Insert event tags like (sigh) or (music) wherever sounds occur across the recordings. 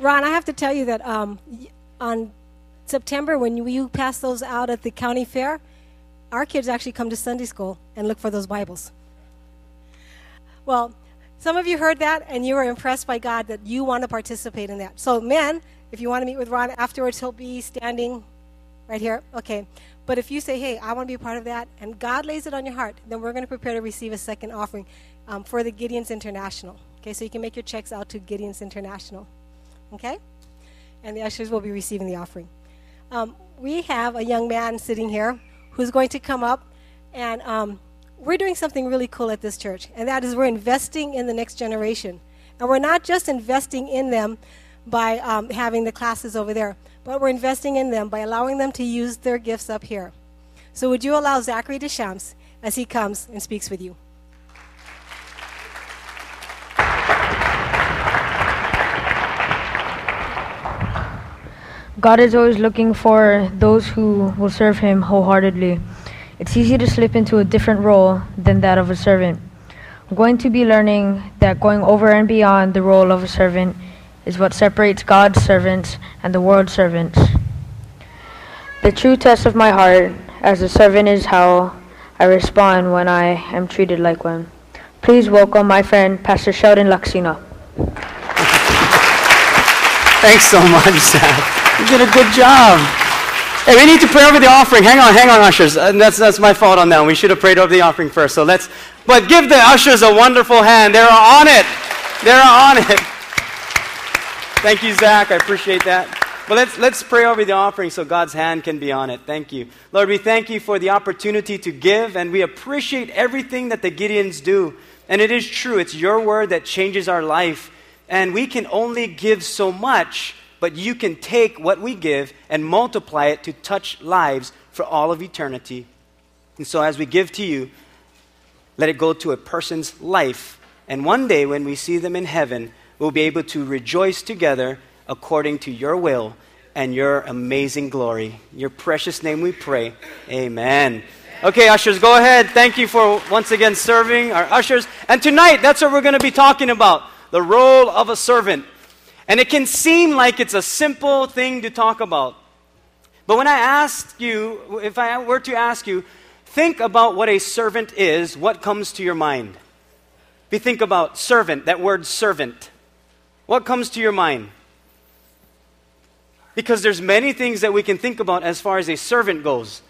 Ron, I have to tell you that um, on September, when you, pass those out at the county fair, our kids actually come to Sunday school and look for those Bibles. Well, some of you heard that and you were impressed by God that you want to participate in that. So, men, if you want to meet with Ron afterwards, he'll be standing right here. Okay. But if you say, hey, I want to be a part of that, and God lays it on your heart, then we're going to prepare to receive a second offering um, for the Gideons International. Okay, so you can make your checks out to Gideons International. Okay? And the ushers will be receiving the offering. Um, we have a young man sitting here who's going to come up, and um, we're doing something really cool at this church, and that is we're investing in the next generation. And we're not just investing in them by um, having the classes over there, but we're investing in them by allowing them to use their gifts up here. So, would you allow Zachary Deschamps as he comes and speaks with you? God is always looking for those who will serve Him wholeheartedly. It's easy to slip into a different role than that of a servant. I'm going to be learning that going over and beyond the role of a servant is what separates God's servants and the world's servants. The true test of my heart as a servant is how I respond when I am treated like one. Please welcome my friend, Pastor Sheldon Laxina. Thanks so much, Zach. You did a good job. Hey, we need to pray over the offering. Hang on, hang on, ushers. Uh, that's, that's my fault on that. one. We should have prayed over the offering first. So let's, but give the ushers a wonderful hand. They're on it. They're on it. Thank you, Zach. I appreciate that. But let's, let's pray over the offering so God's hand can be on it. Thank you. Lord, we thank you for the opportunity to give, and we appreciate everything that the Gideons do. And it is true, it's your word that changes our life. And we can only give so much, but you can take what we give and multiply it to touch lives for all of eternity. And so as we give to you, let it go to a person's life. And one day when we see them in heaven, we'll be able to rejoice together according to your will and your amazing glory. In your precious name we pray. Amen. Okay, ushers, go ahead. Thank you for once again serving our ushers. And tonight, that's what we're going to be talking about the role of a servant. And it can seem like it's a simple thing to talk about. But when I ask you, if I were to ask you, think about what a servant is, what comes to your mind? If you think about servant, that word servant, what comes to your mind? Because there's many things that we can think about as far as a servant goes.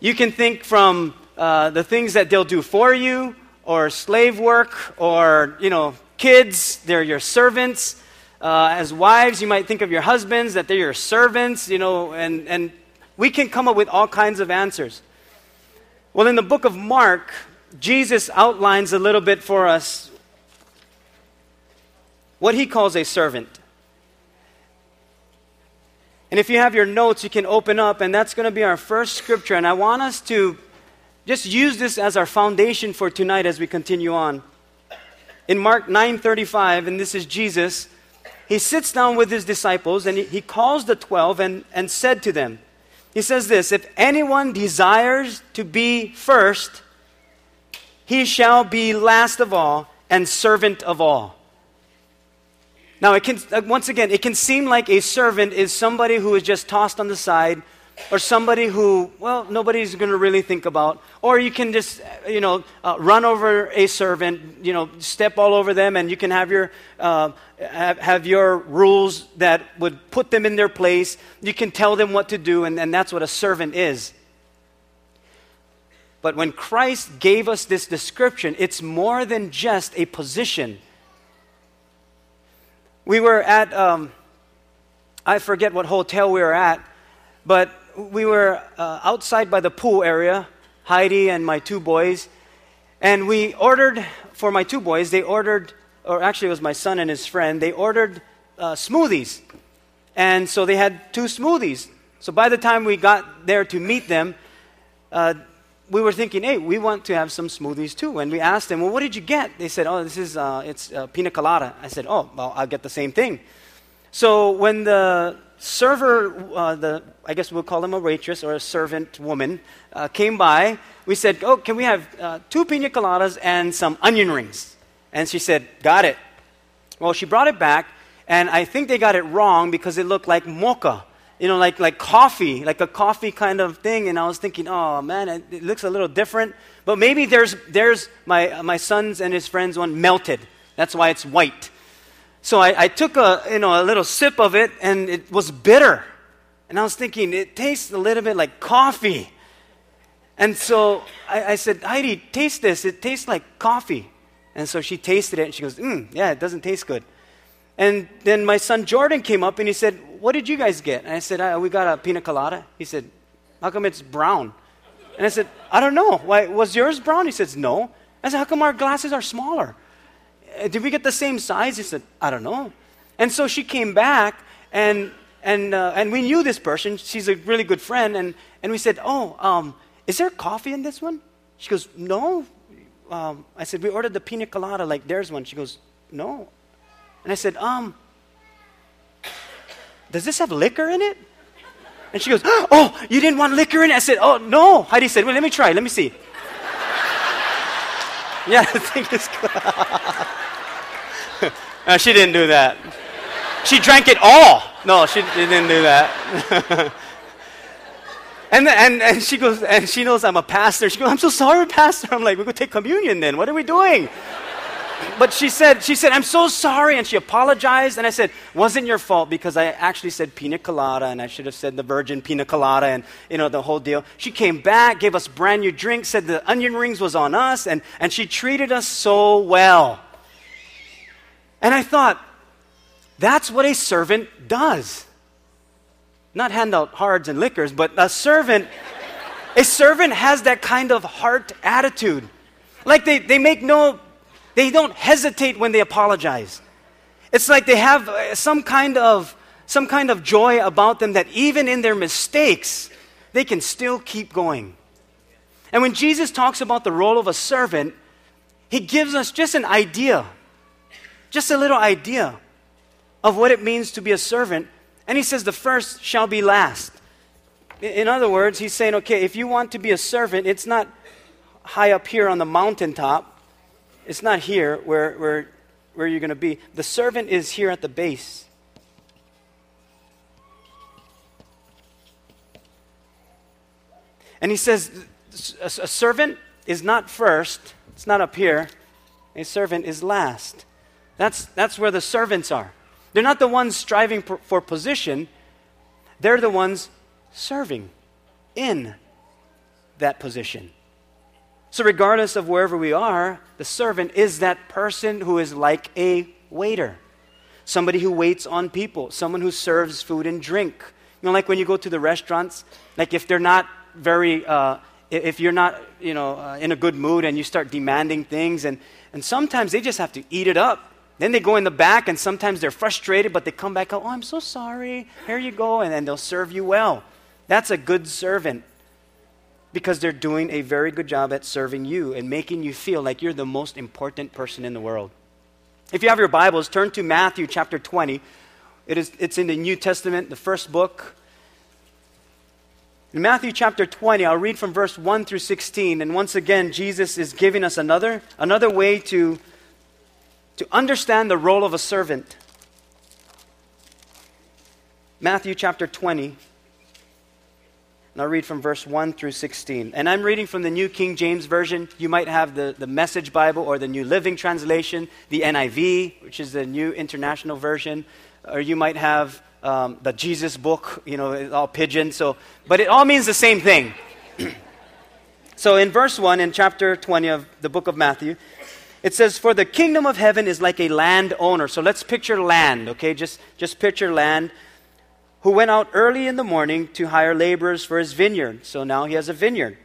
You can think from uh, the things that they'll do for you, or slave work, or, you know, kids, they're your servants. Uh, as wives, you might think of your husbands, that they're your servants, you know, and, and we can come up with all kinds of answers. Well, in the book of Mark, Jesus outlines a little bit for us what he calls a servant. And if you have your notes, you can open up, and that's going to be our first scripture. And I want us to just use this as our foundation for tonight as we continue on. In Mark 9:35, and this is Jesus, he sits down with his disciples and he, calls the 12 and, and said to them, he says this, if anyone desires to be first, he shall be last of all and servant of all. Now, it can, uh, once again, it can seem like a servant is somebody who is just tossed on the side, or somebody who, well, nobody's going to really think about. Or you can just, you know, uh, run over a servant, you know, step all over them, and you can have your, uh, have, have your rules that would put them in their place. You can tell them what to do, and, and that's what a servant is. But when Christ gave us this description, it's more than just a position. We were at, um, I forget what hotel we were at, but we were uh, outside by the pool area, Heidi and my two boys, and we ordered for my two boys, they ordered, or actually it was my son and his friend, they ordered uh, smoothies. And so they had two smoothies. So by the time we got there to meet them, uh, we were thinking, hey, we want to have some smoothies too. And we asked them, well, what did you get? They said, oh, this is, uh, it's uh, pina colada. I said, oh, well, I'll get the same thing. So when the server, uh, the, I guess we'll call them a waitress or a servant woman, uh, came by, we said, oh, can we have uh, two pina coladas and some onion rings? And she said, got it. Well, she brought it back, And I think they got it wrong because it looked like mocha, you know, like, like coffee, like a coffee kind of thing. And I was thinking, oh man, it, it looks a little different. But maybe there's, there's my, my son's and his friend's one melted. That's why it's white. So I, I took a, you know, a little sip of it and it was bitter. And I was thinking, it tastes a little bit like coffee. And so I, I, said, Heidi, taste this. It tastes like coffee. And so she tasted it and she goes, mm, yeah, it doesn't taste good. And then my son Jordan came up and he said, What did you guys get? And I said, uh, We got a pina colada. He said, How come it's brown? And I said, I don't know. Why, was yours brown? He says, No. I said, How come our glasses are smaller? Uh, did we get the same size? He said, I don't know. And so she came back and and, uh, and we knew this person. She's a really good friend. And, and we said, Oh, um, is there coffee in this one? She goes, No. Um, I said, We ordered the pina colada like there's one. She goes, No. And I said, Um, does this have liquor in it? And she goes, Oh, you didn't want liquor in it? I said, Oh, no. Heidi said, Well, let me try. Let me see. (laughs) yeah, the thing is no, she didn't do that. She drank it all. No, she didn't do that. (laughs) and, and, and she goes, and she knows I'm a pastor. She goes, I'm so sorry, pastor. I'm like, we're going to take communion then. What are we doing? But she said, she said, I'm so sorry. And she apologized. And I said, wasn't your fault because I actually said pina colada and I should have said the virgin pina colada and, you know, the whole deal. She came back, gave us brand new drinks, said the onion rings was on us. And, and she treated us so well. And I thought, that's what a servant does. Not hand out hards and liquors, but a servant, a servant has that kind of heart attitude. Like they, they make no they don't hesitate when they apologize. It's like they have uh, some kind of some kind of joy about them that even in their mistakes, they can still keep going. And when Jesus talks about the role of a servant, he gives us just an idea, just a little idea of what it means to be a servant. And he says, the first shall be last. In other words, he's saying, okay, if you want to be a servant, it's not high up here on the mountaintop. It's not here where, where, where you're going to be. The servant is here at the base. And he says, a, servant is not first, it's not up here. A servant is last. That's, that's where the servants are. They're not the ones striving for position, they're the ones serving in that position. So, regardless of wherever we are, the servant is that person who is like a waiter, somebody who waits on people, someone who serves food and drink. You know, like when you go to the restaurants, like if they're not very, uh, if you're not, you know, uh, in a good mood and you start demanding things, and, and sometimes they just have to eat it up. Then they go in the back, and sometimes they're frustrated, but they come back out, oh, I'm so sorry, here you go, and then they'll serve you well. That's a good servant because they're doing a very good job at serving you and making you feel like you're the most important person in the world. If you have your Bibles, turn to Matthew chapter 20. It is, it's in the New Testament, the first book. In Matthew chapter 20, I'll read from verse 1 through 16. And once again, Jesus is giving us another, another way to, to understand the role of a servant. Matthew chapter 20, and I'll read from verse 1 through 16. And I'm reading from the New King James Version. You might have the, the Message Bible or the New Living Translation, the NIV, which is the New International Version, or you might have um, the Jesus book, you know, it's all pidgin. So, but it all means the same thing. (clears throat) so in verse 1 in chapter 20 of the book of Matthew, it says, For the kingdom of heaven is like a landowner. So let's picture land, okay? Just, just picture land who went out early in the morning to hire laborers for his vineyard. So now he has a vineyard.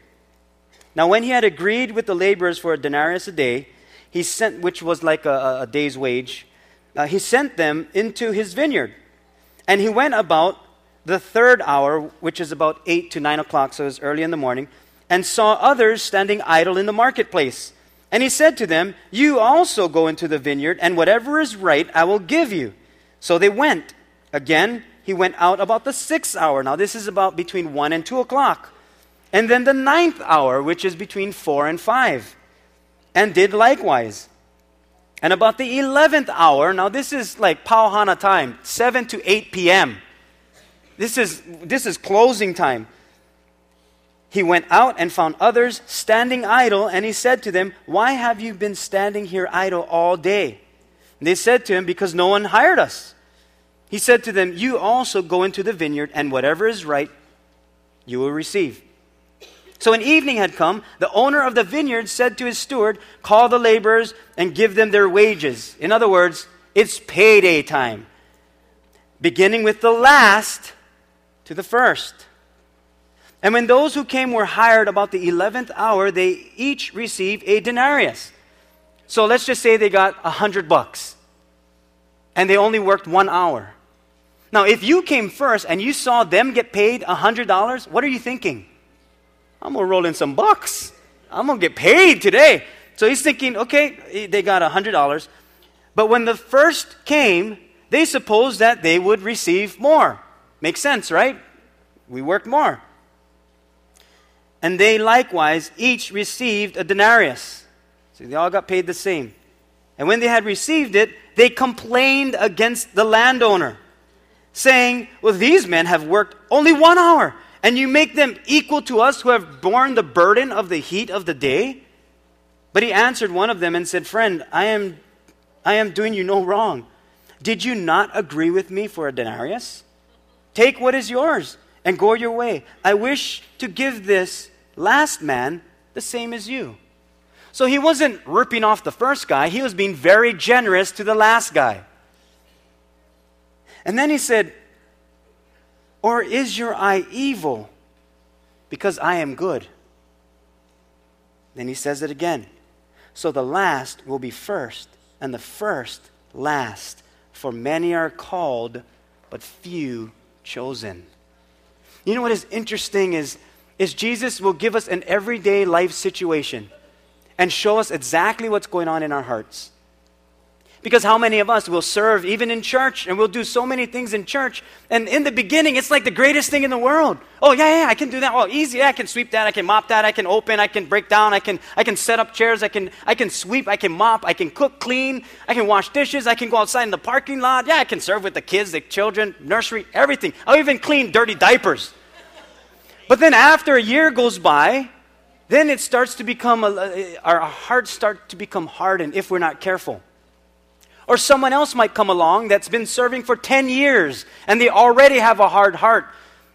Now, when he had agreed with the laborers for a denarius a day, he sent, which was like a, a day's wage, uh, he sent them into his vineyard. And he went about the third hour, which is about 8 to 9 o'clock, so it was early in the morning, and saw others standing idle in the marketplace. And he said to them, You also go into the vineyard, and whatever is right I will give you. So they went. Again, he went out about the sixth hour. Now, this is about between 1 and 2 o'clock. And then the ninth hour, which is between 4 and 5, and did likewise. And about the 11th hour, now this is like Pauhana time, 7 to 8 p.m. This is, this is closing time. He went out and found others standing idle, and he said to them, Why have you been standing here idle all day? And they said to him, Because no one hired us. He said to them, You also go into the vineyard, and whatever is right, you will receive. So when evening had come, the owner of the vineyard said to his steward, Call the laborers and give them their wages. In other words, it's payday time, beginning with the last to the first. And when those who came were hired about the 11th hour, they each received a denarius. So let's just say they got a hundred bucks and they only worked one hour. Now, if you came first and you saw them get paid a $100, what are you thinking? I'm going to roll in some bucks. I'm going to get paid today. So he's thinking, okay, they got $100. But when the first came, they supposed that they would receive more. Makes sense, right? We worked more. And they likewise each received a denarius. So they all got paid the same. And when they had received it, they complained against the landowner, saying, Well, these men have worked only one hour and you make them equal to us who have borne the burden of the heat of the day? But he answered one of them and said, Friend, I am, I am doing you no wrong. Did you not agree with me for a denarius? Take what is yours and go your way. I wish to give this last man the same as you. So he wasn't ripping off the first guy, he was being very generous to the last guy. And then he said, or is your eye evil because I am good? Then he says it again. So the last will be first, and the first last. For many are called, but few chosen. You know what is interesting is, is Jesus will give us an everyday life situation and show us exactly what's going on in our hearts. Because how many of us will serve even in church and we'll do so many things in church and in the beginning it's like the greatest thing in the world. Oh yeah, yeah, I can do that. Oh, easy. Yeah, I can sweep that. I can mop that. I can open. I can break down. I can I can set up chairs. I can I can sweep. I can mop. I can cook, clean. I can wash dishes. I can go outside in the parking lot. Yeah, I can serve with the kids, the children, nursery, everything. I'll even clean dirty diapers. But then after a year goes by, then it starts to become a, our hearts start to become hardened if we're not careful. Or someone else might come along that's been serving for 10 years and they already have a hard heart.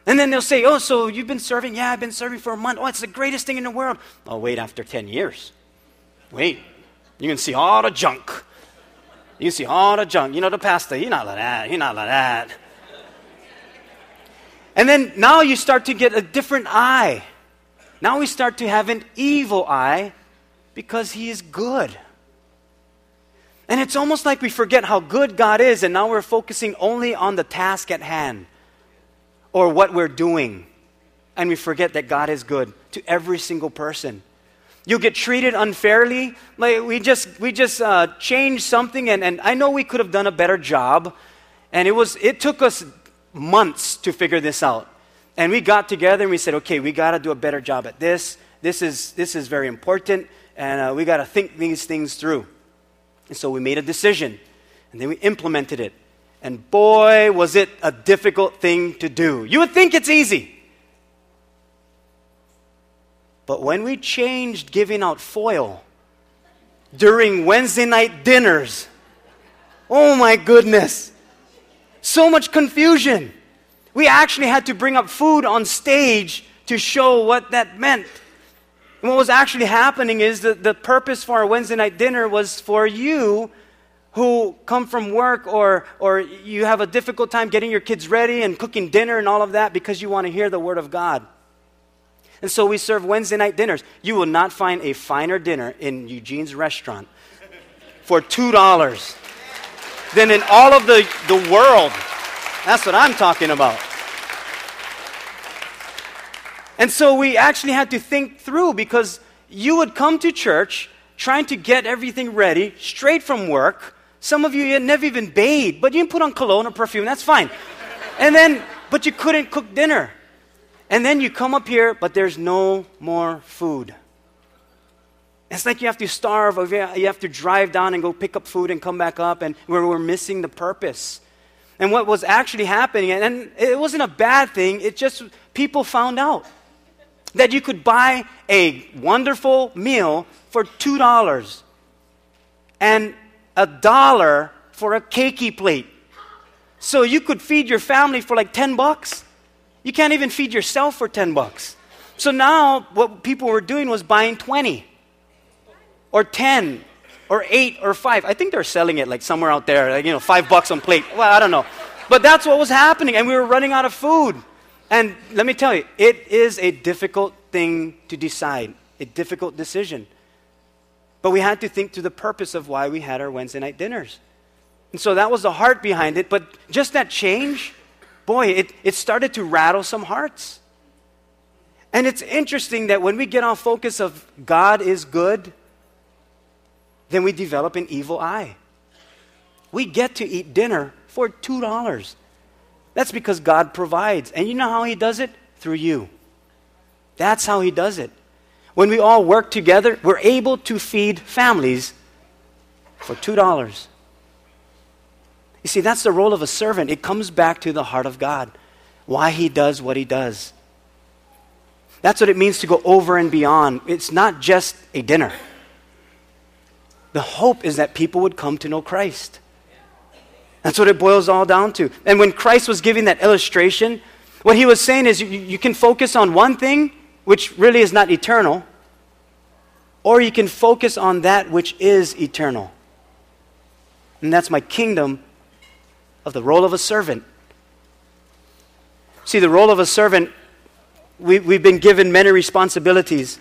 And then they'll say, Oh, so you've been serving? Yeah, I've been serving for a month. Oh, it's the greatest thing in the world. Oh, wait, after 10 years. Wait, you can see all the junk. You can see all the junk. You know, the pastor, he's not like that. He's not like that. And then now you start to get a different eye. Now we start to have an evil eye because he is good. And it's almost like we forget how good God is, and now we're focusing only on the task at hand or what we're doing. And we forget that God is good to every single person. You'll get treated unfairly. Like we just we just uh, changed something, and, and I know we could have done a better job. And it was it took us months to figure this out. And we got together and we said, okay, we got to do a better job at this. This is this is very important, and uh, we got to think these things through. And so we made a decision, and then we implemented it. And boy, was it a difficult thing to do. You would think it's easy. But when we changed giving out foil during Wednesday night dinners, oh my goodness, so much confusion. We actually had to bring up food on stage to show what that meant. And what was actually happening is that the purpose for our Wednesday night dinner was for you who come from work or, or you have a difficult time getting your kids ready and cooking dinner and all of that because you want to hear the Word of God. And so we serve Wednesday night dinners. You will not find a finer dinner in Eugene's restaurant for $2 than in all of the, the world. That's what I'm talking about. And so we actually had to think through because you would come to church trying to get everything ready straight from work. Some of you had never even bathed, but you put on cologne or perfume, that's fine. And then, but you couldn't cook dinner. And then you come up here, but there's no more food. It's like you have to starve, or you have to drive down and go pick up food and come back up, and we're, we're missing the purpose. And what was actually happening, and it wasn't a bad thing, it just people found out that you could buy a wonderful meal for $2 and a dollar for a cakey plate. So you could feed your family for like 10 bucks. You can't even feed yourself for 10 bucks. So now what people were doing was buying 20 or 10 or 8 or 5. I think they're selling it like somewhere out there, like, you know, 5 bucks on plate. Well, I don't know. But that's what was happening and we were running out of food. And let me tell you, it is a difficult thing to decide, a difficult decision. But we had to think through the purpose of why we had our Wednesday night dinners. And so that was the heart behind it. But just that change, boy, it, it started to rattle some hearts. And it's interesting that when we get on focus of God is good, then we develop an evil eye. We get to eat dinner for $2. That's because God provides. And you know how He does it? Through you. That's how He does it. When we all work together, we're able to feed families for $2. You see, that's the role of a servant. It comes back to the heart of God, why He does what He does. That's what it means to go over and beyond. It's not just a dinner. The hope is that people would come to know Christ. That's what it boils all down to. And when Christ was giving that illustration, what he was saying is you, you can focus on one thing which really is not eternal, or you can focus on that which is eternal. And that's my kingdom of the role of a servant. See, the role of a servant, we, we've been given many responsibilities.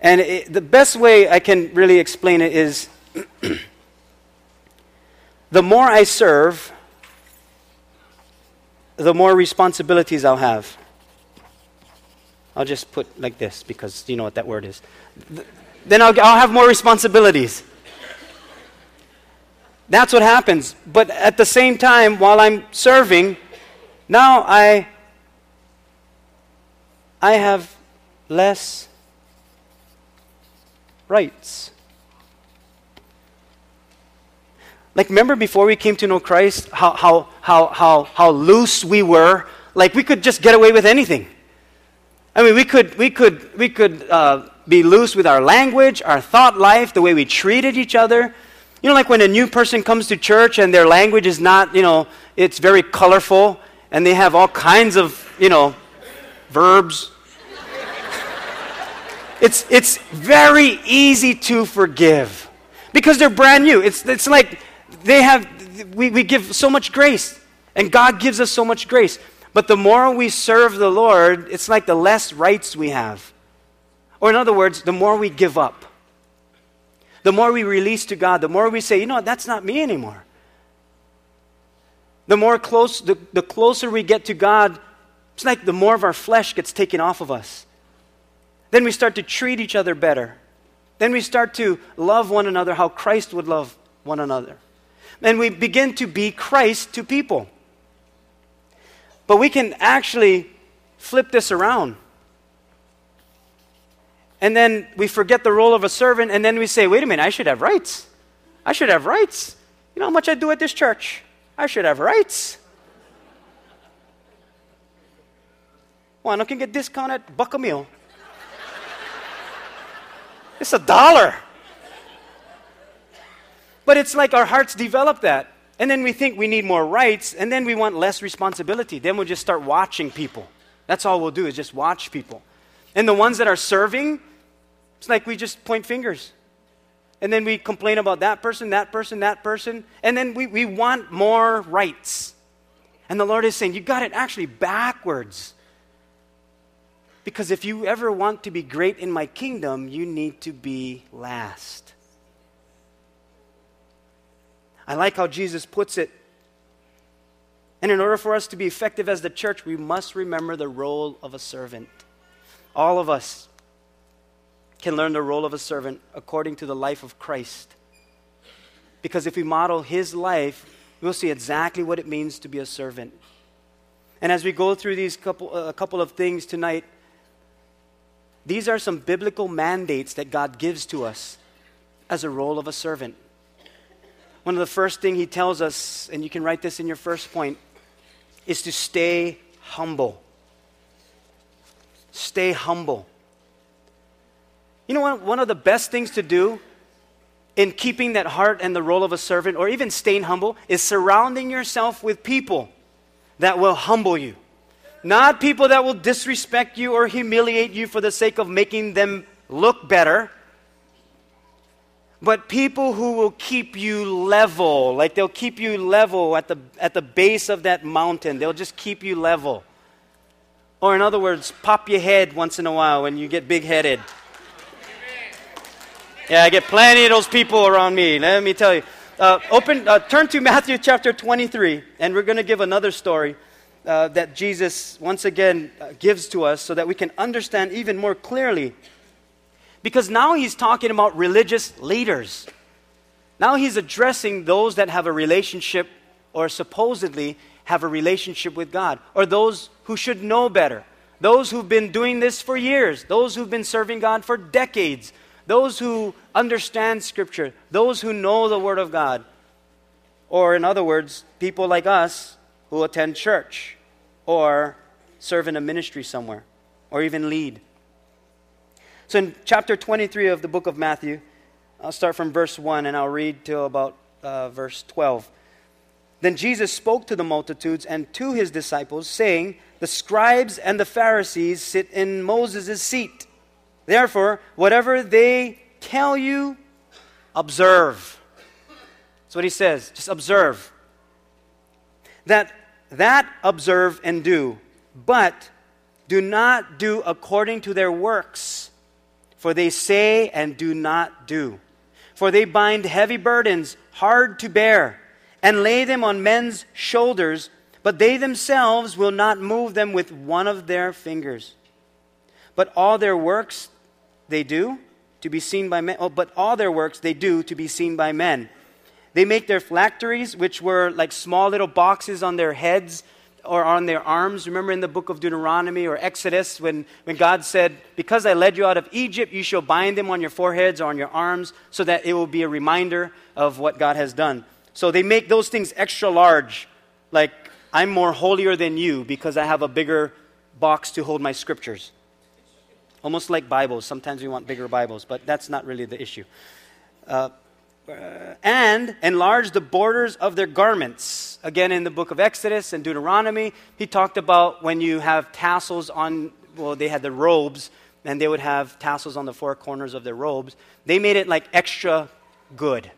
And it, the best way I can really explain it is (clears throat) the more I serve, the more responsibilities I'll have. I'll just put like this because you know what that word is. Then I'll, I'll have more responsibilities. That's what happens. But at the same time, while I'm serving, now I, I have less rights. Like, remember before we came to know Christ, how, how, how, how, how loose we were? Like, we could just get away with anything. I mean, we could, we could, we could uh, be loose with our language, our thought life, the way we treated each other. You know, like when a new person comes to church and their language is not, you know, it's very colorful and they have all kinds of, you know, verbs. it's, it's very easy to forgive because they're brand new. It's, it's like they have, we, we give so much grace and God gives us so much grace. But the more we serve the Lord, it's like the less rights we have. Or, in other words, the more we give up. The more we release to God, the more we say, you know that's not me anymore. The more close, the, the closer we get to God, it's like the more of our flesh gets taken off of us. Then we start to treat each other better. Then we start to love one another how Christ would love one another. And we begin to be Christ to people. But we can actually flip this around. And then we forget the role of a servant, and then we say, wait a minute, I should have rights. I should have rights. You know how much I do at this church? I should have rights. Well, I can get discount at buck a meal. It's a dollar. But it's like our hearts develop that. And then we think we need more rights, and then we want less responsibility. Then we'll just start watching people. That's all we'll do is just watch people. And the ones that are serving, it's like we just point fingers. And then we complain about that person, that person, that person. And then we, we want more rights. And the Lord is saying, you got it actually backwards. Because if you ever want to be great in my kingdom, you need to be last. I like how Jesus puts it. And in order for us to be effective as the church, we must remember the role of a servant. All of us can learn the role of a servant according to the life of Christ. Because if we model his life, we'll see exactly what it means to be a servant. And as we go through these couple, uh, a couple of things tonight, These are some biblical mandates that God gives to us as a role of a servant. One of the first things he tells us, and you can write this in your first point, is to stay humble. Stay humble. You know what? One of the best things to do in keeping that heart and the role of a servant, or even staying humble, is surrounding yourself with people that will humble you. Not people that will disrespect you or humiliate you for the sake of making them look better, but people who will keep you level. Like they'll keep you level at the, at the base of that mountain, they'll just keep you level. Or, in other words, pop your head once in a while when you get big headed. Yeah, I get plenty of those people around me, let me tell you. Uh, open, uh, turn to Matthew chapter 23, and we're going to give another story uh, that Jesus once again uh, gives to us so that we can understand even more clearly. Because now he's talking about religious leaders. Now he's addressing those that have a relationship or supposedly have a relationship with God, or those who should know better, those who've been doing this for years, those who've been serving God for decades, those who understand Scripture, those who know the Word of God. Or, in other words, people like us who attend church or serve in a ministry somewhere or even lead. So, in chapter 23 of the book of Matthew, I'll start from verse 1 and I'll read till about uh, verse 12. Then Jesus spoke to the multitudes and to his disciples, saying, The scribes and the Pharisees sit in Moses' seat. Therefore, whatever they tell you, observe. That's what he says. Just observe. That that observe and do, but do not do according to their works, for they say and do not do. For they bind heavy burdens, hard to bear, and lay them on men's shoulders, but they themselves will not move them with one of their fingers. But all their works they do to be seen by men. Oh, but all their works they do to be seen by men. They make their phylacteries, which were like small little boxes on their heads or on their arms. Remember in the book of Deuteronomy or Exodus when, when God said, Because I led you out of Egypt, you shall bind them on your foreheads or on your arms so that it will be a reminder of what God has done. So they make those things extra large, like I'm more holier than you because I have a bigger box to hold my scriptures. Almost like Bibles. Sometimes we want bigger Bibles, but that's not really the issue. Uh, uh, and enlarge the borders of their garments. Again, in the book of Exodus and Deuteronomy, he talked about when you have tassels on, well, they had the robes, and they would have tassels on the four corners of their robes. They made it like extra good.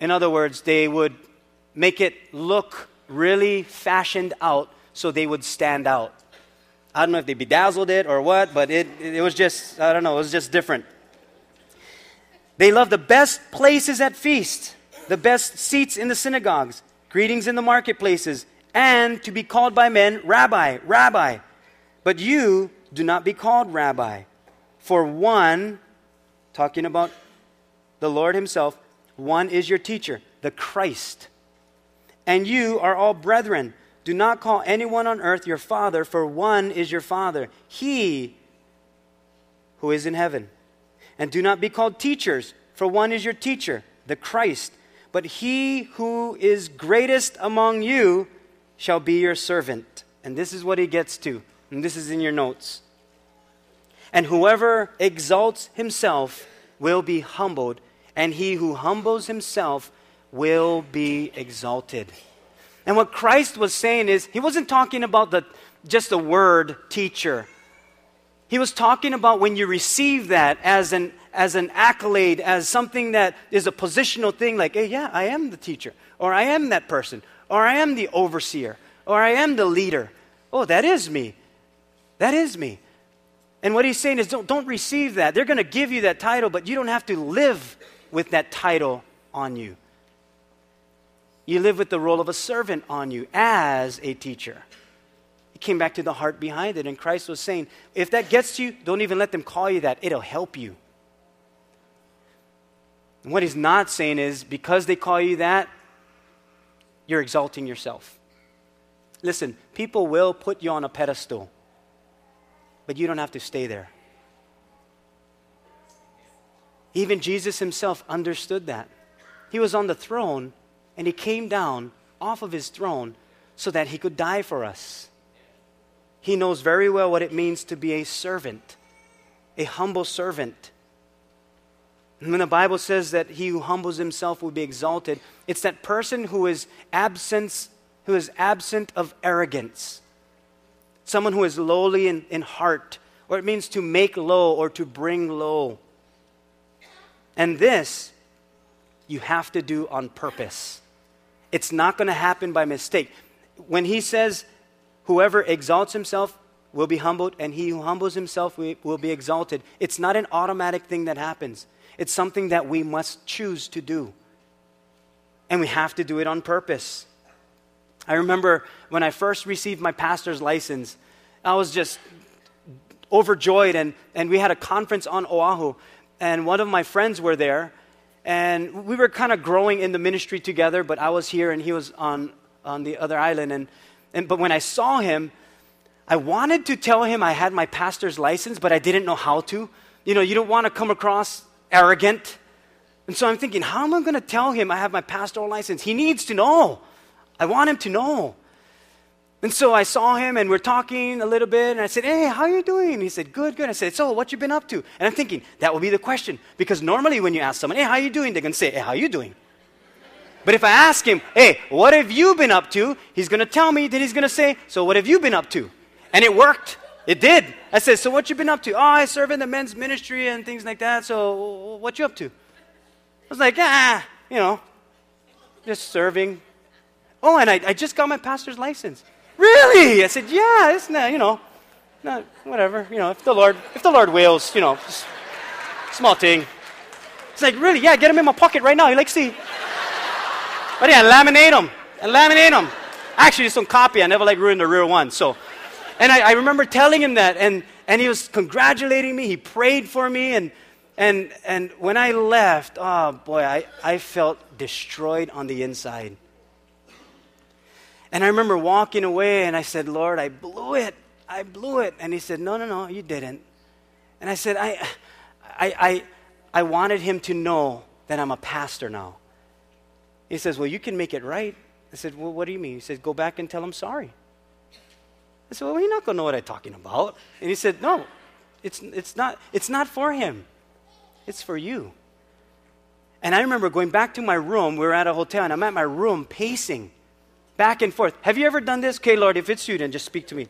In other words, they would make it look really fashioned out so they would stand out. I don't know if they bedazzled it or what, but it, it was just, I don't know, it was just different. They love the best places at feast, the best seats in the synagogues, greetings in the marketplaces, and to be called by men, Rabbi, Rabbi. But you do not be called Rabbi. For one, talking about the Lord Himself, one is your teacher, the Christ. And you are all brethren. Do not call anyone on earth your father, for one is your father, he who is in heaven. And do not be called teachers, for one is your teacher, the Christ. But he who is greatest among you shall be your servant. And this is what he gets to. And this is in your notes. And whoever exalts himself will be humbled, and he who humbles himself will be exalted. And what Christ was saying is, he wasn't talking about the, just the word teacher. He was talking about when you receive that as an, as an accolade, as something that is a positional thing, like, hey, yeah, I am the teacher, or I am that person, or I am the overseer, or I am the leader. Oh, that is me. That is me. And what he's saying is, don't, don't receive that. They're going to give you that title, but you don't have to live with that title on you. You live with the role of a servant on you as a teacher. Came back to the heart behind it, and Christ was saying, if that gets to you, don't even let them call you that. It'll help you. And what he's not saying is, because they call you that, you're exalting yourself. Listen, people will put you on a pedestal. but you don't have to stay there. Even Jesus himself understood that. He was on the throne and he came down off of his throne so that he could die for us. He knows very well what it means to be a servant, a humble servant. And when the Bible says that he who humbles himself will be exalted, it's that person who is absent, who is absent of arrogance. Someone who is lowly in, in heart, or it means to make low or to bring low. And this you have to do on purpose. It's not going to happen by mistake. When he says, whoever exalts himself will be humbled, and he who humbles himself will be exalted, it's not an automatic thing that happens. It's something that we must choose to do. And we have to do it on purpose. I remember when I first received my pastor's license, I was just overjoyed, and, and we had a conference on Oahu, and one of my friends were there, and we were kind of growing in the ministry together, but I was here and he was on, on the other island. And, and, but when I saw him, I wanted to tell him I had my pastor's license, but I didn't know how to. You know, you don't want to come across arrogant. And so I'm thinking, how am I going to tell him I have my pastoral license? He needs to know. I want him to know. And so I saw him and we're talking a little bit and I said, Hey, how are you doing? He said, Good, good. I said, So what you been up to? And I'm thinking, that will be the question. Because normally when you ask someone, Hey, how you doing? They're gonna say, Hey, how you doing? But if I ask him, Hey, what have you been up to? He's gonna tell me, then he's gonna say, So what have you been up to? And it worked. It did. I said, So what you been up to? Oh, I serve in the men's ministry and things like that. So what you up to? I was like, ah, you know, just serving. Oh, and I, I just got my pastor's license. Really? I said, Yeah, it's not, you know, not, whatever. You know, if the Lord, if the Lord wills, you know, small thing. It's like, Really? Yeah, get him in my pocket right now. You like, see? But yeah, laminate them. And laminate them. Actually, just don't copy. I never like ruin the real one. So, and I, I remember telling him that, and, and he was congratulating me. He prayed for me. And, and, and when I left, oh boy, I, I felt destroyed on the inside. And I remember walking away and I said, Lord, I blew it. I blew it. And he said, No, no, no, you didn't. And I said, I, I, I, I wanted him to know that I'm a pastor now. He says, Well, you can make it right. I said, Well, what do you mean? He said, Go back and tell him sorry. I said, Well, you're not going to know what I'm talking about. And he said, No, it's, it's, not, it's not for him, it's for you. And I remember going back to my room. We were at a hotel, and I'm at my room pacing back and forth. Have you ever done this? Okay, Lord, if it's you, then just speak to me.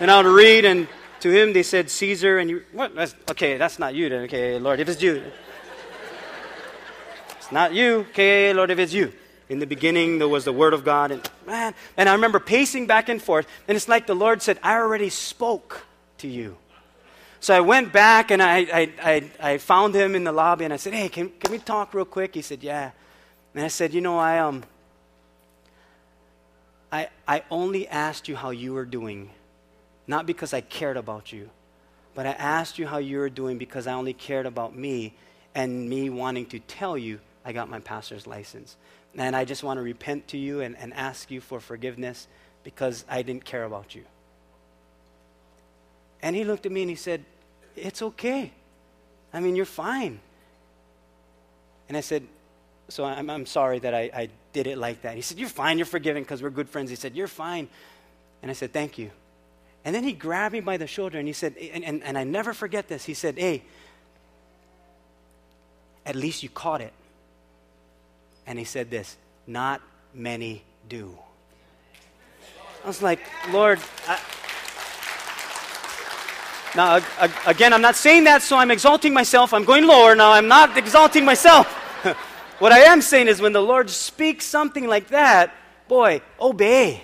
and I'll read, and to him they said Caesar, and you, what? That's, okay, that's not you then. Okay, Lord, if it's you. Not you. Okay, Lord, if it's you. In the beginning, there was the Word of God, and man, and I remember pacing back and forth, and it's like the Lord said, I already spoke to you. So I went back and I, I, I, I, found him in the lobby and I said, Hey, can, can we talk real quick? He said, Yeah. And I said, You know, I, um, I, I only asked you how you were doing, not because I cared about you, but I asked you how you were doing because I only cared about me and me wanting to tell you I got my pastor's license. And I just want to repent to you and, and ask you for forgiveness because I didn't care about you. And he looked at me and he said, It's okay. I mean, you're fine. And I said, So I'm, I'm sorry that I, I did it like that. He said, You're fine, you're forgiven because we're good friends. He said, You're fine. And I said, Thank you. And then he grabbed me by the shoulder and he said, and, and, and I never forget this. He said, Hey, at least you caught it. And he said this, Not many do. I was like, Lord, I, now, again, I'm not saying that so I'm exalting myself. I'm going lower now. I'm not exalting myself. (laughs) What I am saying is when the Lord speaks something like that, boy, obey.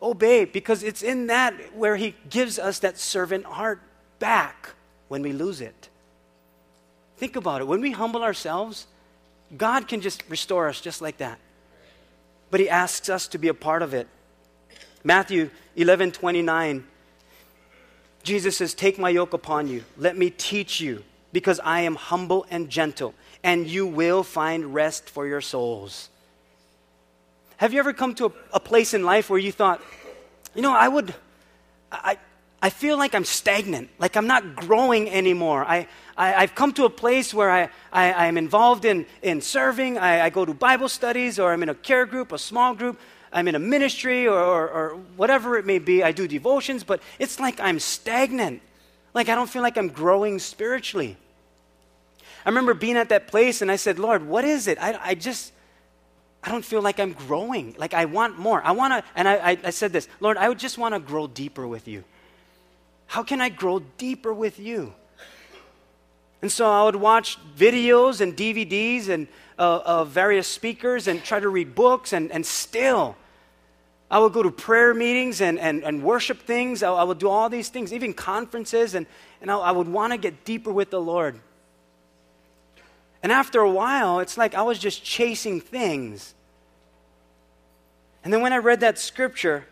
Obey, because it's in that where He gives us that servant heart back when we lose it. Think about it. When we humble ourselves, God can just restore us just like that. But He asks us to be a part of it. Matthew 11 29, Jesus says, Take my yoke upon you. Let me teach you, because I am humble and gentle and you will find rest for your souls. Have you ever come to a, a place in life where you thought, you know, I would, I, I feel like I'm stagnant, like I'm not growing anymore. I, I, have come to a place where I, I, am involved in, in serving. I, I, go to Bible studies, or I'm in a care group, a small group. I'm in a ministry, or, or, or whatever it may be. I do devotions, but it's like I'm stagnant. Like I don't feel like I'm growing spiritually. I remember being at that place and I said, Lord, what is it? I, I just, I don't feel like I'm growing. Like I want more. I want to, and I, I, I said this, Lord, I would just want to grow deeper with you. How can I grow deeper with you? And so I would watch videos and DVDs and uh, of various speakers and try to read books, and, and still, I would go to prayer meetings and, and, and worship things. I, I would do all these things, even conferences, and, and I, I would want to get deeper with the Lord. And after a while, it's like I was just chasing things. And then when I read that scripture,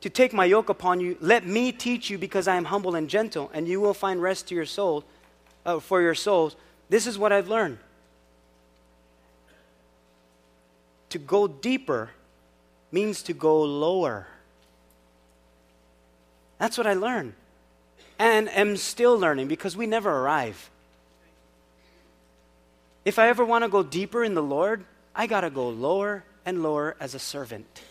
to take my yoke upon you. Let me teach you because I am humble and gentle, and you will find rest to your soul, uh, for your souls. This is what I've learned. To go deeper means to go lower. That's what I learned. And am still learning because we never arrive. If I ever want to go deeper in the Lord, I got to go lower and lower as a servant.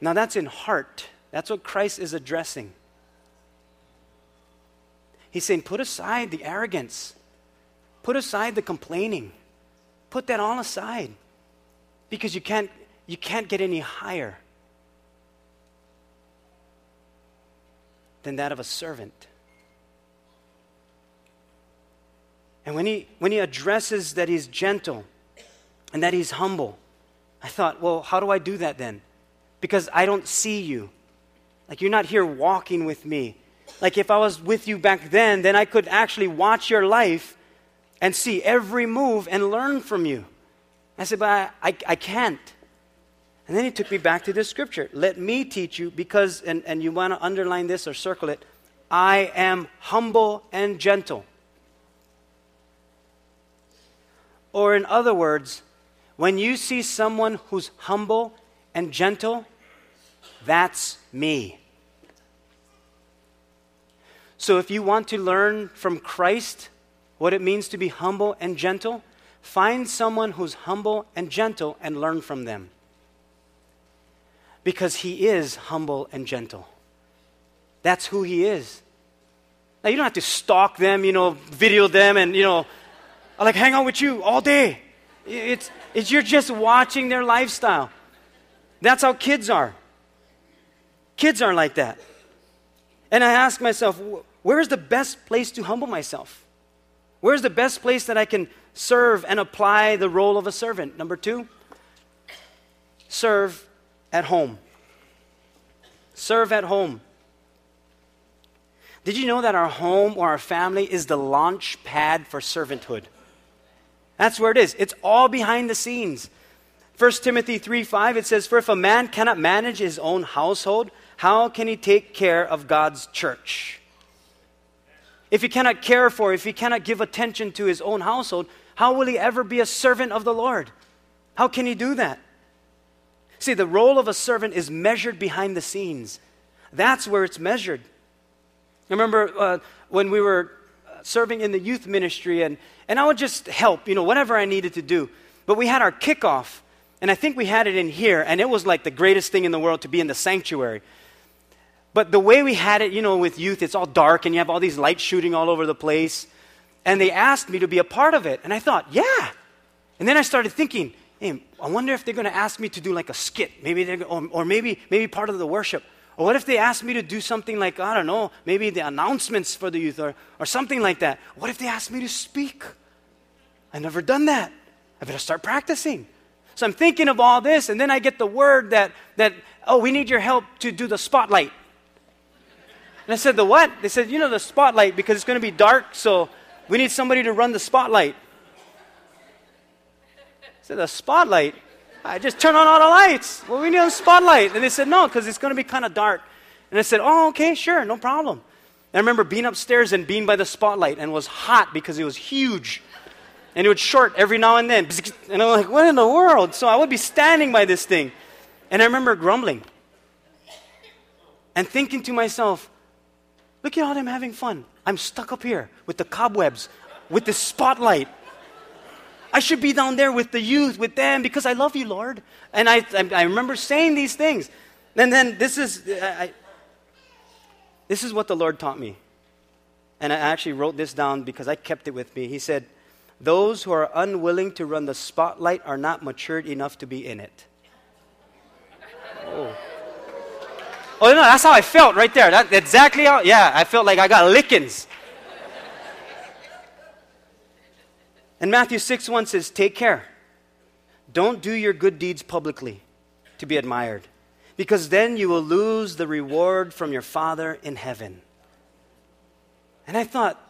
Now, that's in heart. That's what Christ is addressing. He's saying, put aside the arrogance, put aside the complaining, put that all aside because you can't, you can't get any higher than that of a servant. And when he, when he addresses that he's gentle and that he's humble, I thought, well, how do I do that then? Because I don't see you. Like you're not here walking with me. Like if I was with you back then, then I could actually watch your life and see every move and learn from you. I said, but I, I, I can't. And then he took me back to this scripture. Let me teach you because, and, and you want to underline this or circle it, I am humble and gentle. Or, in other words, when you see someone who's humble and gentle, that's me. So if you want to learn from Christ what it means to be humble and gentle, find someone who's humble and gentle and learn from them. Because he is humble and gentle. That's who he is. Now, you don't have to stalk them, you know, video them, and, you know, like hang out with you all day. It's, it's you're just watching their lifestyle. That's how kids are. Kids aren't like that. And I ask myself, where's the best place to humble myself? Where's the best place that I can serve and apply the role of a servant? Number two, serve at home. Serve at home. Did you know that our home or our family is the launch pad for servanthood? That's where it is. It's all behind the scenes. 1 Timothy 3 5, it says, For if a man cannot manage his own household, how can he take care of God's church? If he cannot care for, if he cannot give attention to his own household, how will he ever be a servant of the Lord? How can he do that? See, the role of a servant is measured behind the scenes. That's where it's measured. I remember uh, when we were uh, serving in the youth ministry, and, and I would just help, you know, whatever I needed to do. But we had our kickoff, and I think we had it in here, and it was like the greatest thing in the world to be in the sanctuary. But the way we had it, you know, with youth, it's all dark and you have all these lights shooting all over the place. And they asked me to be a part of it. And I thought, yeah. And then I started thinking, hey, I wonder if they're going to ask me to do like a skit, maybe they're, or, or maybe, maybe part of the worship. Or what if they ask me to do something like, I don't know, maybe the announcements for the youth or, or something like that? What if they ask me to speak? I've never done that. I better start practicing. So I'm thinking of all this, and then I get the word that, that oh, we need your help to do the spotlight. And I said, the what? They said, you know, the spotlight, because it's going to be dark, so we need somebody to run the spotlight. I said, the spotlight? I just turn on all the lights. Well, we need a spotlight. And they said, no, because it's going to be kind of dark. And I said, oh, okay, sure, no problem. And I remember being upstairs and being by the spotlight and was hot because it was huge and it would short every now and then. And I'm like, what in the world? So I would be standing by this thing. And I remember grumbling. and thinking to myself, look at how I'm having fun. I'm stuck up here with the cobwebs, with the spotlight. I should be down there with the youth, with them, because I love you, Lord. And I, I, I remember saying these things. And then this is, I, this is what the Lord taught me. And I actually wrote this down because I kept it with me. He said, Those who are unwilling to run the spotlight are not matured enough to be in it. Oh. Oh, no, that's how I felt right there. That, exactly how, yeah, I felt like I got lickings. And Matthew 6 1 says, Take care. Don't do your good deeds publicly to be admired, because then you will lose the reward from your Father in heaven. And I thought,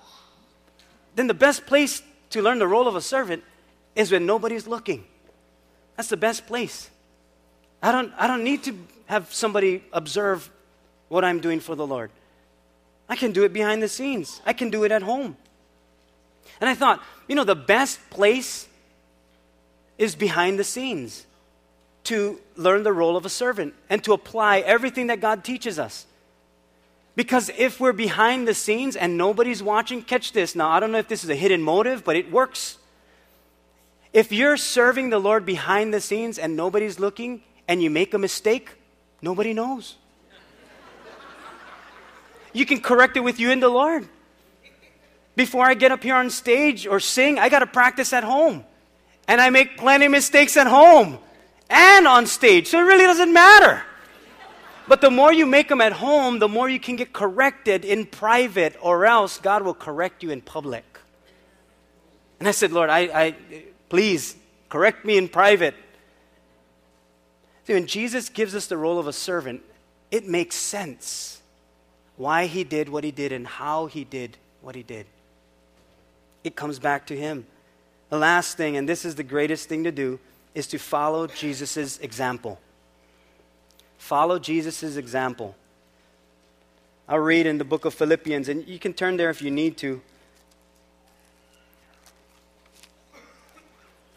then the best place to learn the role of a servant is when nobody's looking. That's the best place. I don't, I don't need to have somebody observe what I'm doing for the Lord. I can do it behind the scenes, I can do it at home. And I thought, you know, the best place is behind the scenes to learn the role of a servant and to apply everything that God teaches us. Because if we're behind the scenes and nobody's watching, catch this. Now, I don't know if this is a hidden motive, but it works. If you're serving the Lord behind the scenes and nobody's looking and you make a mistake, nobody knows. You can correct it with you and the Lord. Before I get up here on stage or sing, I got to practice at home. And I make plenty of mistakes at home and on stage, so it really doesn't matter. But the more you make them at home, the more you can get corrected in private, or else God will correct you in public. And I said, Lord, I, I please correct me in private. See, when Jesus gives us the role of a servant, it makes sense why he did what he did and how he did what he did. It comes back to him. The last thing, and this is the greatest thing to do, is to follow Jesus' example. Follow Jesus' example. I'll read in the book of Philippians, and you can turn there if you need to.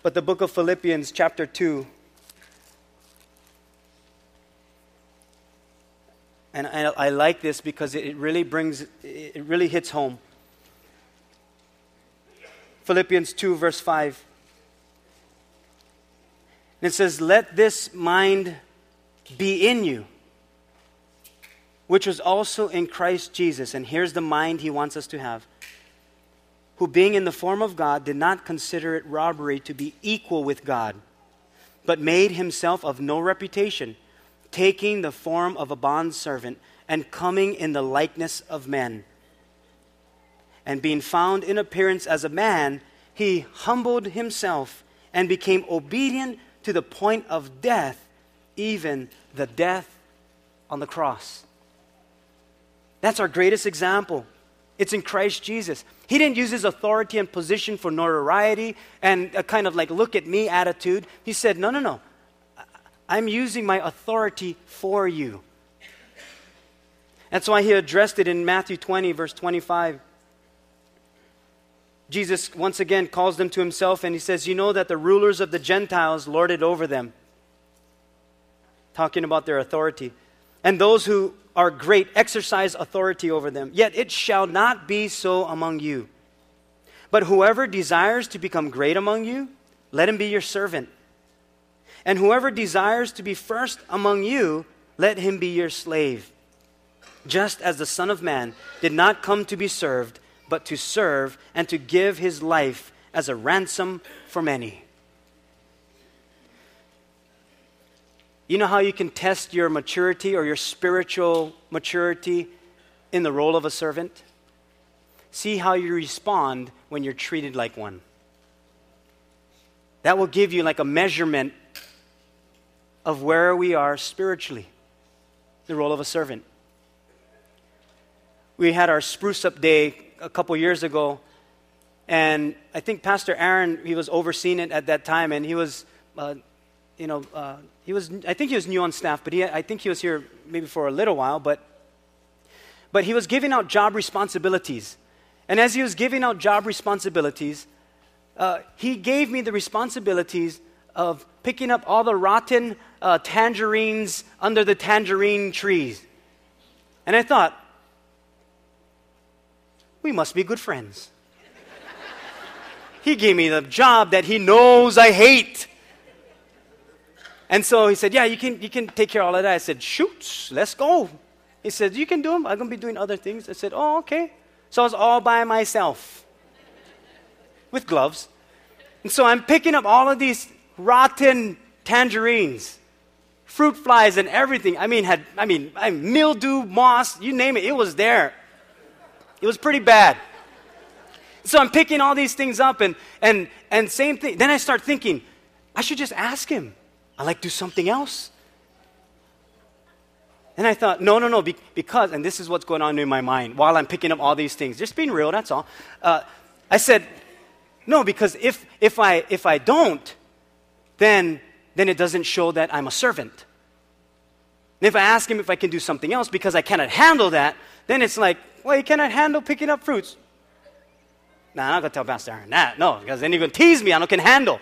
But the book of Philippians, chapter 2, and I, I like this because it really brings, it really hits home. Philippians 2, verse 5. And it says, Let this mind be in you, which was also in Christ Jesus. And here's the mind he wants us to have who, being in the form of God, did not consider it robbery to be equal with God, but made himself of no reputation, taking the form of a bondservant and coming in the likeness of men. And being found in appearance as a man, he humbled himself and became obedient to the point of death even the death on the cross. That's our greatest example. It's in Christ Jesus. He didn't use his authority and position for notoriety and a kind of like, look at me attitude. He said, no, no, no. I'm using my authority for you. That's why he addressed it in Matthew 20, verse 25. Jesus once again calls them to himself and he says, You know that the rulers of the Gentiles lord it over them talking about their authority. And those who are great exercise authority over them. Yet it shall not be so among you. But whoever desires to become great among you, let him be your servant. And whoever desires to be first among you, let him be your slave. Just as the Son of Man did not come to be served, but to serve and to give his life as a ransom for many. You know how you can test your maturity or your spiritual maturity in the role of a servant? See how you respond when you're treated like one. That will give you like a measurement of where we are spiritually, the role of a servant. We had our spruce up day a couple years ago, and I think Pastor Aaron, he was overseeing it at that time, and he was uh, you know, uh, he was, I think he was new on staff, but he, I think he was here maybe for a little while, but, but he was giving out job responsibilities. And as he was giving out job responsibilities, uh, he gave me the responsibilities of picking up all the rotten uh, tangerines under the tangerine trees. And I thought, we must be good friends. (laughs) he gave me the job that he knows I hate. And so he said, Yeah, you can, you can take care of all of that. I said, Shoot, let's go. He said, You can do them. I'm going to be doing other things. I said, Oh, okay. So I was all by myself with gloves. And so I'm picking up all of these rotten tangerines, fruit flies, and everything. I mean, had I mean, mildew, moss, you name it, it was there. It was pretty bad. So I'm picking all these things up, and and and same thing. Then I start thinking, I should just ask him. I like do something else. And I thought, no, no, no, be, because, and this is what's going on in my mind while I'm picking up all these things, just being real, that's all. Uh, I said, no, because if, if, I, if I don't, then, then it doesn't show that I'm a servant. And if I ask him if I can do something else because I cannot handle that, then it's like, well, you cannot handle picking up fruits. Nah, I'm not going to tell Pastor Aaron that. No, because then you're going to tease me. I don't can handle.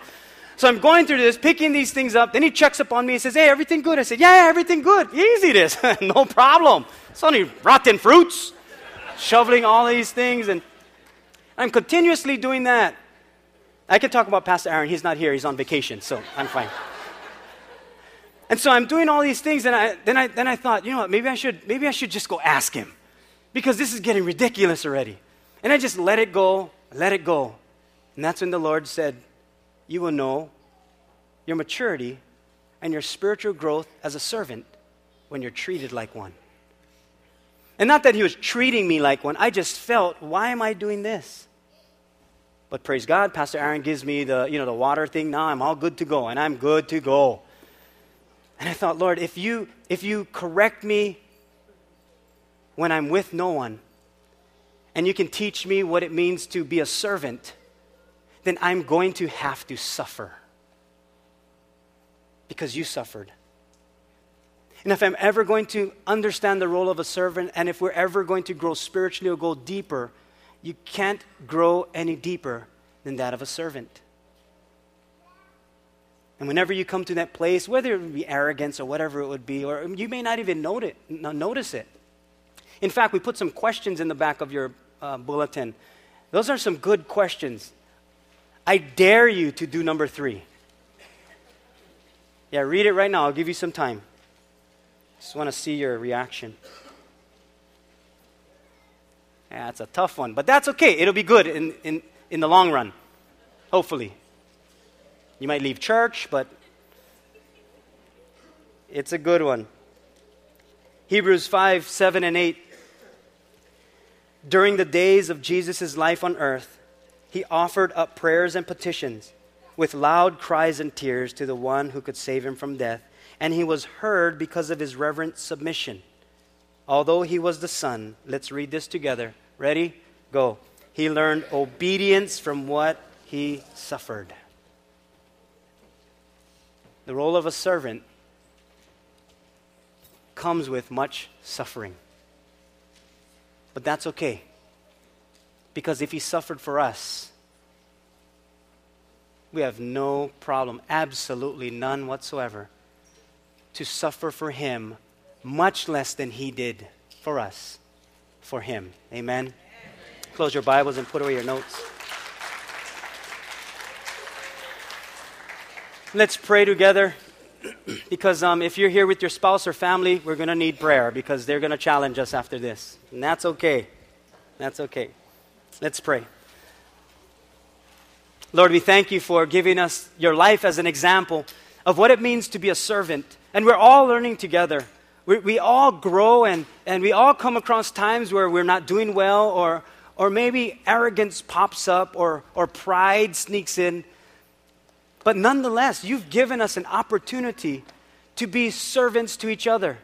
So I'm going through this, picking these things up. Then he checks up on me and says, Hey, everything good? I said, Yeah, everything good. Easy this. (laughs) no problem. It's only rotten fruits. Shoveling all these things. And I'm continuously doing that. I can talk about Pastor Aaron. He's not here, he's on vacation. So I'm fine. (laughs) and so I'm doing all these things. And I, then, I, then I thought, you know what? Maybe I, should, maybe I should just go ask him because this is getting ridiculous already. And I just let it go, let it go. And that's when the Lord said, you will know your maturity and your spiritual growth as a servant when you're treated like one. And not that he was treating me like one, I just felt, why am I doing this? But praise God, Pastor Aaron gives me the, you know, the water thing. Now I'm all good to go, and I'm good to go. And I thought, Lord, if you, if you correct me when I'm with no one, and you can teach me what it means to be a servant, then I'm going to have to suffer because you suffered. And if I'm ever going to understand the role of a servant, and if we're ever going to grow spiritually or go deeper, you can't grow any deeper than that of a servant. And whenever you come to that place, whether it be arrogance or whatever it would be, or you may not even note it, notice it. In fact, we put some questions in the back of your uh, bulletin. Those are some good questions. I dare you to do number three. Yeah, read it right now. I'll give you some time. Just want to see your reaction. Yeah, it's a tough one, but that's okay. It'll be good in, in, in the long run, hopefully. You might leave church, but it's a good one. Hebrews 5 7 and 8. During the days of Jesus' life on earth, he offered up prayers and petitions with loud cries and tears to the one who could save him from death, and he was heard because of his reverent submission. Although he was the Son, let's read this together. Ready? Go. He learned obedience from what he suffered. The role of a servant comes with much suffering. But that's okay. Because if he suffered for us, we have no problem, absolutely none whatsoever, to suffer for him much less than he did for us, for him. Amen? Amen. Close your Bibles and put away your notes. Let's pray together (clears throat) because um, if you're here with your spouse or family, we're going to need prayer because they're going to challenge us after this. And that's okay. That's okay. Let's pray. Lord, we thank you for giving us your life as an example of what it means to be a servant. And we're all learning together. We, we all grow and, and we all come across times where we're not doing well or, or maybe arrogance pops up or, or pride sneaks in. But nonetheless, you've given us an opportunity to be servants to each other.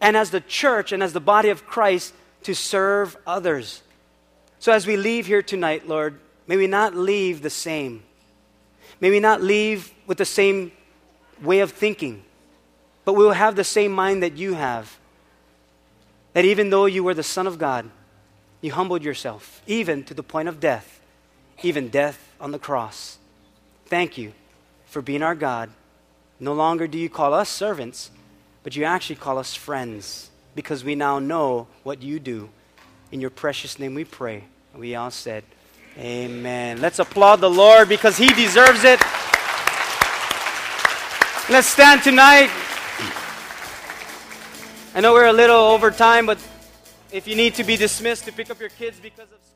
And as the church and as the body of Christ, to serve others. So as we leave here tonight, Lord, may we not leave the same. May we not leave with the same way of thinking, but we will have the same mind that you have. That even though you were the Son of God, you humbled yourself, even to the point of death, even death on the cross. Thank you for being our God. No longer do you call us servants, but you actually call us friends. because we now know what you do. In your precious name we pray. We all said, Amen. Let's applaud the Lord because He deserves it. Let's stand tonight. I know we're a little over time, but if you need to be dismissed to pick up your kids because of